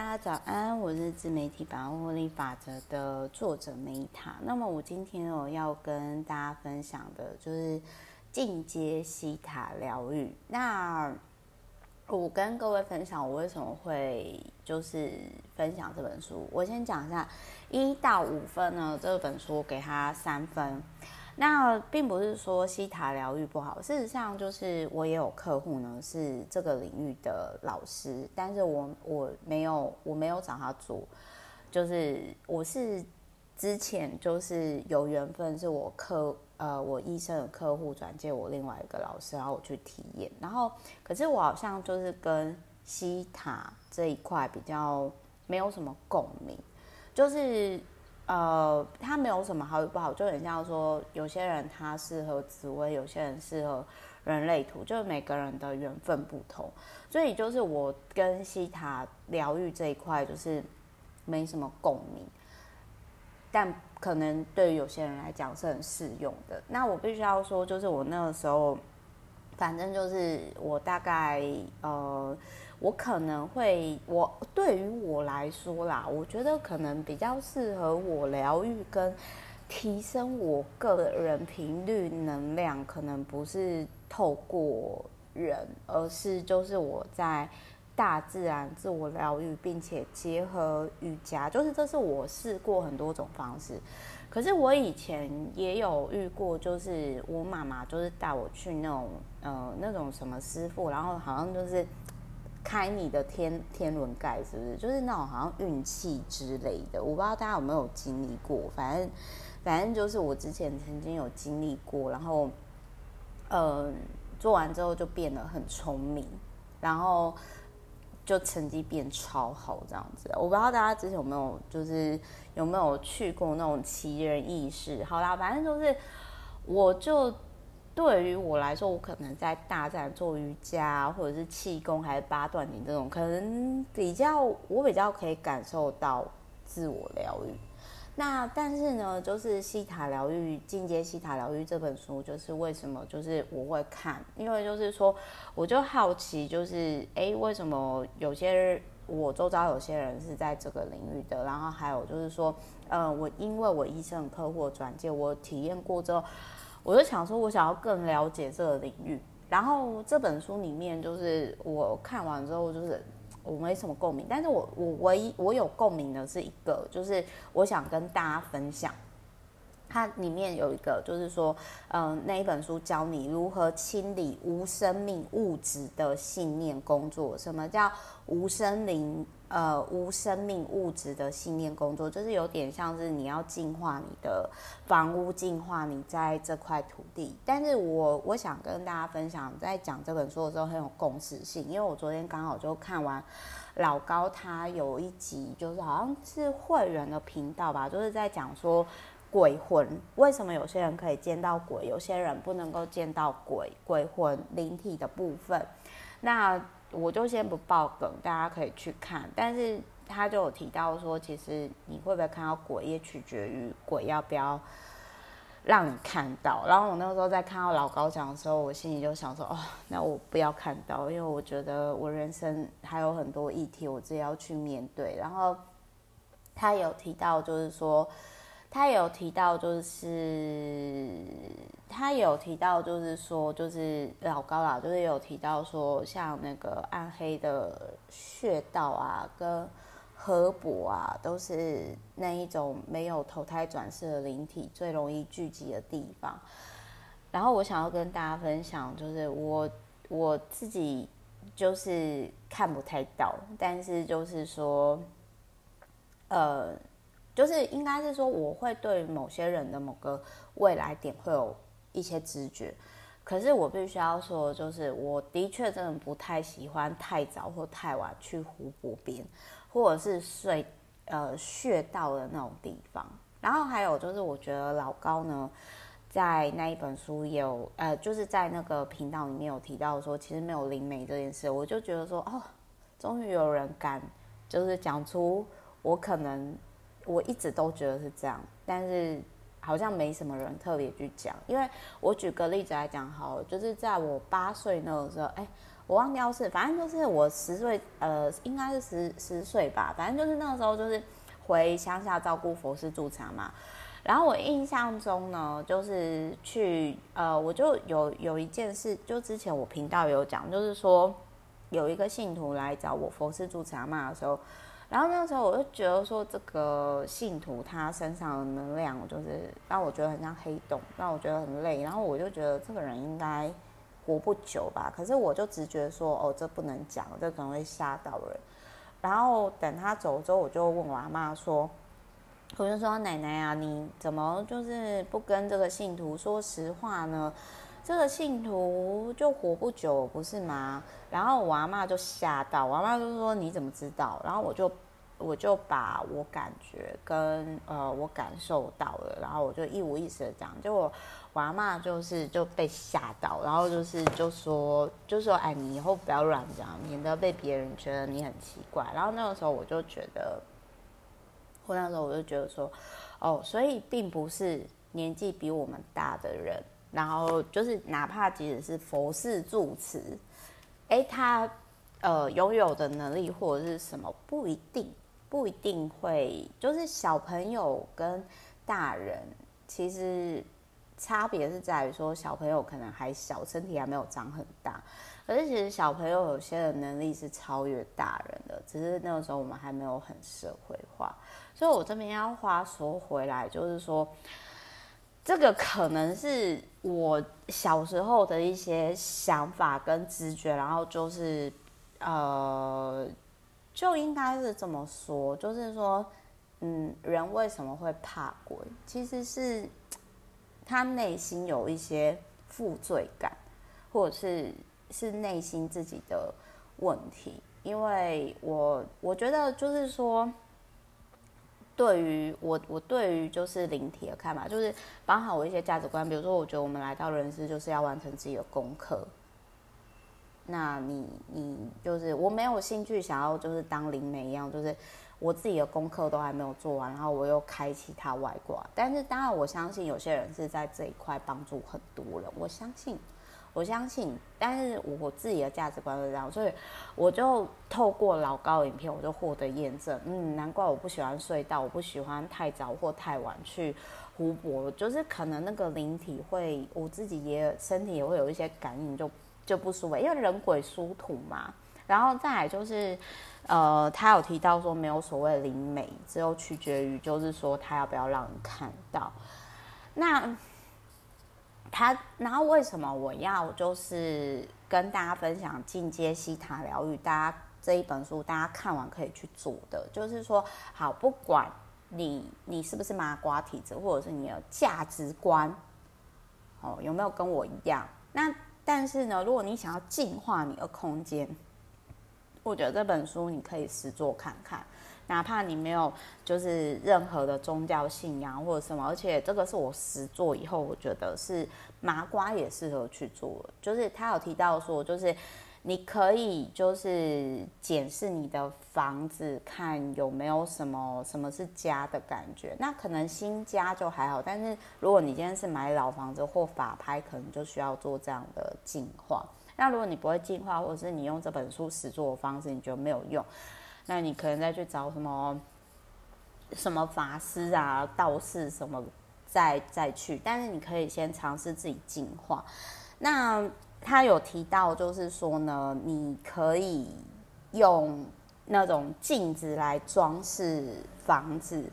大家早安，我是自媒体百万获利法则的作者梅塔。那么我今天我要跟大家分享的就是进阶西塔疗愈。那我跟各位分享我为什么会就是分享这本书。我先讲一下一到五分呢，这本书我给他三分。那并不是说西塔疗愈不好，事实上就是我也有客户呢，是这个领域的老师，但是我我没有我没有找他做，就是我是之前就是有缘分，是我客呃我医生的客户转介我另外一个老师，然后我去体验，然后可是我好像就是跟西塔这一块比较没有什么共鸣，就是。呃，它没有什么好与不好，就很像说，有些人他适合紫微，有些人适合人类图，就是每个人的缘分不同。所以就是我跟西塔疗愈这一块就是没什么共鸣，但可能对于有些人来讲是很适用的。那我必须要说，就是我那个时候，反正就是我大概呃。我可能会，我对于我来说啦，我觉得可能比较适合我疗愈跟提升我个人频率能量，可能不是透过人，而是就是我在大自然自我疗愈，并且结合瑜伽，就是这是我试过很多种方式。可是我以前也有遇过，就是我妈妈就是带我去那种呃那种什么师傅，然后好像就是。开你的天天轮盖是不是？就是那种好像运气之类的，我不知道大家有没有经历过。反正反正就是我之前曾经有经历过，然后呃做完之后就变得很聪明，然后就成绩变超好这样子。我不知道大家之前有没有就是有没有去过那种奇人异事。好啦，反正就是我就。对于我来说，我可能在大自然做瑜伽，或者是气功，还是八段锦这种，可能比较我比较可以感受到自我疗愈。那但是呢，就是西塔疗愈进阶西塔疗愈这本书，就是为什么就是我会看，因为就是说我就好奇，就是哎，为什么有些我周遭有些人是在这个领域的，然后还有就是说，呃，我因为我医生客户转介，我体验过之后。我就想说，我想要更了解这个领域。然后这本书里面，就是我看完之后，就是我没什么共鸣。但是我我唯一我有共鸣的是一个，就是我想跟大家分享。它里面有一个，就是说，嗯，那一本书教你如何清理无生命物质的信念工作。什么叫无生灵？呃，无生命物质的信念工作，就是有点像是你要净化你的房屋，净化你在这块土地。但是我我想跟大家分享，在讲这本书的时候很有共识性，因为我昨天刚好就看完老高他有一集，就是好像是会员的频道吧，就是在讲说鬼魂为什么有些人可以见到鬼，有些人不能够见到鬼，鬼魂灵体的部分，那。我就先不爆梗，大家可以去看。但是他就有提到说，其实你会不会看到鬼，也取决于鬼要不要让你看到。然后我那个时候在看到老高讲的时候，我心里就想说，哦，那我不要看到，因为我觉得我人生还有很多议题，我自己要去面对。然后他有提到，就是说。他有提到，就是他有提到，就是说，就是老高啦，就是有提到说，像那个暗黑的穴道啊，跟河伯啊，都是那一种没有投胎转世的灵体最容易聚集的地方。然后我想要跟大家分享，就是我我自己就是看不太到，但是就是说，呃。就是应该是说，我会对某些人的某个未来点会有一些直觉，可是我必须要说，就是我的确真的不太喜欢太早或太晚去湖泊边，或者是睡呃穴道的那种地方。然后还有就是，我觉得老高呢，在那一本书有呃，就是在那个频道里面有提到说，其实没有灵媒这件事，我就觉得说，哦，终于有人敢就是讲出我可能。我一直都觉得是这样，但是好像没什么人特别去讲。因为我举个例子来讲，好了，就是在我八岁那个时候，哎，我忘掉是，反正就是我十岁，呃，应该是十十岁吧，反正就是那个时候就是回乡下照顾佛师助禅嘛。然后我印象中呢，就是去，呃，我就有有一件事，就之前我频道有讲，就是说有一个信徒来找我佛师助禅嘛的时候。然后那个时候我就觉得说，这个信徒他身上的能量就是让我觉得很像黑洞，让我觉得很累。然后我就觉得这个人应该活不久吧。可是我就直觉说，哦，这不能讲，这可能会吓到人。然后等他走之后，我就问我阿嬷说，我就说奶奶啊，你怎么就是不跟这个信徒说实话呢？这个信徒就活不久，不是吗？然后我阿嬷就吓到，我阿嬷就说：“你怎么知道？”然后我就我就把我感觉跟呃我感受到了，然后我就一五一十的讲。结果我阿嬷就是就被吓到，然后就是就说就说：“哎，你以后不要乱讲，免得被别人觉得你很奇怪。”然后那个时候我就觉得，我那时候我就觉得说：“哦，所以并不是年纪比我们大的人。”然后就是，哪怕即使是佛事住持，哎，他呃拥有的能力或者是什么，不一定不一定会，就是小朋友跟大人其实差别是在于说，小朋友可能还小，身体还没有长很大，可是其实小朋友有些的能力是超越大人的，只是那个时候我们还没有很社会化，所以我这边要话说回来，就是说。这个可能是我小时候的一些想法跟直觉，然后就是，呃，就应该是这么说，就是说，嗯，人为什么会怕鬼？其实是 他内心有一些负罪感，或者是是内心自己的问题。因为我我觉得就是说。对于我，我对于就是灵体的看法，就是包含我一些价值观。比如说，我觉得我们来到人世就是要完成自己的功课。那你，你就是我没有兴趣想要就是当灵媒一样，就是我自己的功课都还没有做完，然后我又开启他外挂。但是当然，我相信有些人是在这一块帮助很多人，我相信。我相信，但是我自己的价值观是这样，所以我就透过老高影片，我就获得验证。嗯，难怪我不喜欢隧道，我不喜欢太早或太晚去湖泊，就是可能那个灵体会，我自己也身体也会有一些感应就，就不舒服，因为人鬼殊途嘛。然后再来就是，呃，他有提到说没有所谓灵媒，只有取决于就是说他要不要让人看到。那。他，然后为什么我要就是跟大家分享进阶西塔疗愈？大家这一本书，大家看完可以去做的，就是说，好，不管你你是不是麻瓜体质，或者是你的价值观，哦，有没有跟我一样？那但是呢，如果你想要净化你的空间，我觉得这本书你可以实做看看。哪怕你没有就是任何的宗教信仰或者什么，而且这个是我实做以后，我觉得是麻瓜也适合去做。就是他有提到说，就是你可以就是检视你的房子，看有没有什么什么是家的感觉。那可能新家就还好，但是如果你今天是买老房子或法拍，可能就需要做这样的净化。那如果你不会净化，或者是你用这本书始作的方式，你觉得没有用。那你可能再去找什么什么法师啊、道士什么，再再去。但是你可以先尝试自己净化。那他有提到，就是说呢，你可以用那种镜子来装饰房子。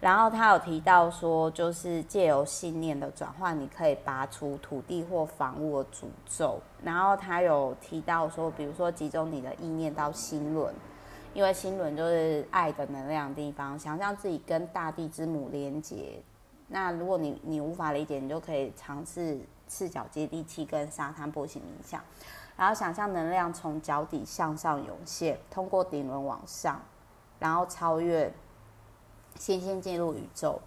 然后他有提到说，就是借由信念的转换，你可以拔除土地或房屋的诅咒。然后他有提到说，比如说集中你的意念到心轮。因为心轮就是爱的能量的地方，想象自己跟大地之母连接。那如果你你无法理解，你就可以尝试赤脚接地气跟沙滩波形冥想，然后想象能量从脚底向上涌现，通过顶轮往上，然后超越星星进入宇宙，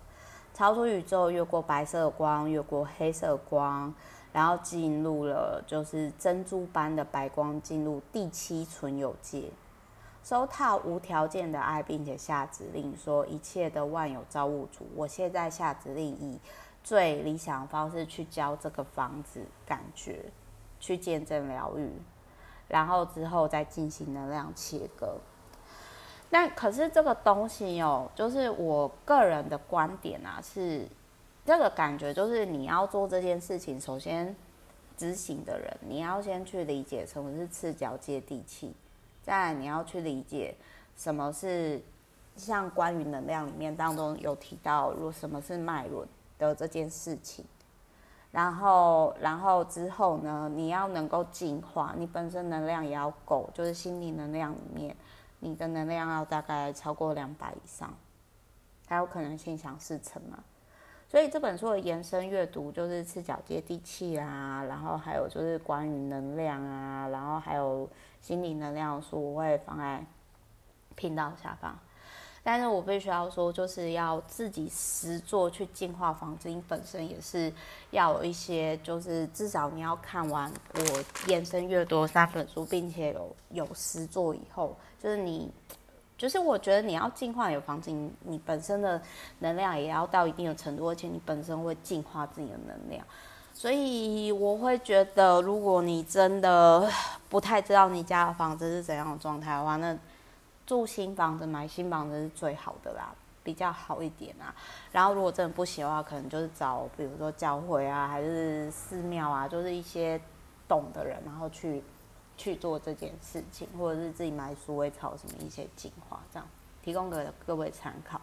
超出宇宙，越过白色光，越过黑色光，然后进入了就是珍珠般的白光，进入第七存有界。收套无条件的爱，并且下指令说：“一切的万有造物主，我现在下指令，以最理想的方式去教这个房子，感觉去见证疗愈。然后之后再进行能量切割。那可是这个东西哦，就是我个人的观点啊，是这个感觉，就是你要做这件事情，首先执行的人，你要先去理解什么是赤脚接地气，再你要去理解什么是像关于能量里面当中有提到，如什么是脉轮的这件事情。然后，然后之后呢，你要能够净化，你本身能量也要够，就是心灵能量里面，你的能量要大概超过两百以上，才有可能心想事成嘛。所以这本书的延伸阅读就是赤脚接地气啊，然后还有就是关于能量啊，然后还有心灵能量书，我会放在频道下方。但是我必须要说，就是要自己实作去净化房子，你本身也是要有一些，就是至少你要看完我延伸阅读三本书，并且有有实作以后，就是你，就是我觉得你要净化你的房子，你，你本身的能量也要到一定的程度，而且你本身会净化自己的能量，所以我会觉得，如果你真的 不太知道你家的房子是怎样的状态的话，那。住新房子、买新房子是最好的啦，比较好一点啊。然后如果真的不行的话，可能就是找比如说教会啊，还是寺庙啊，就是一些懂的人，然后去去做这件事情，或者是自己买鼠尾草什么一些精华，这样提供给各位参考。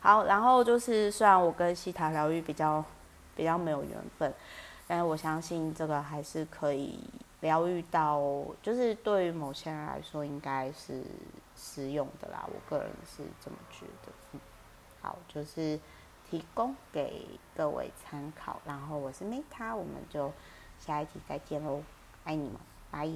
好，然后就是虽然我跟西塔疗愈比较比较没有缘分，但是我相信这个还是可以疗愈到，就是对于某些人来说应该是。实用的啦，我个人是这么觉得。嗯，好，就是提供给各位参考。然后我是 Meta，我们就下一集再见喽，爱你们，拜。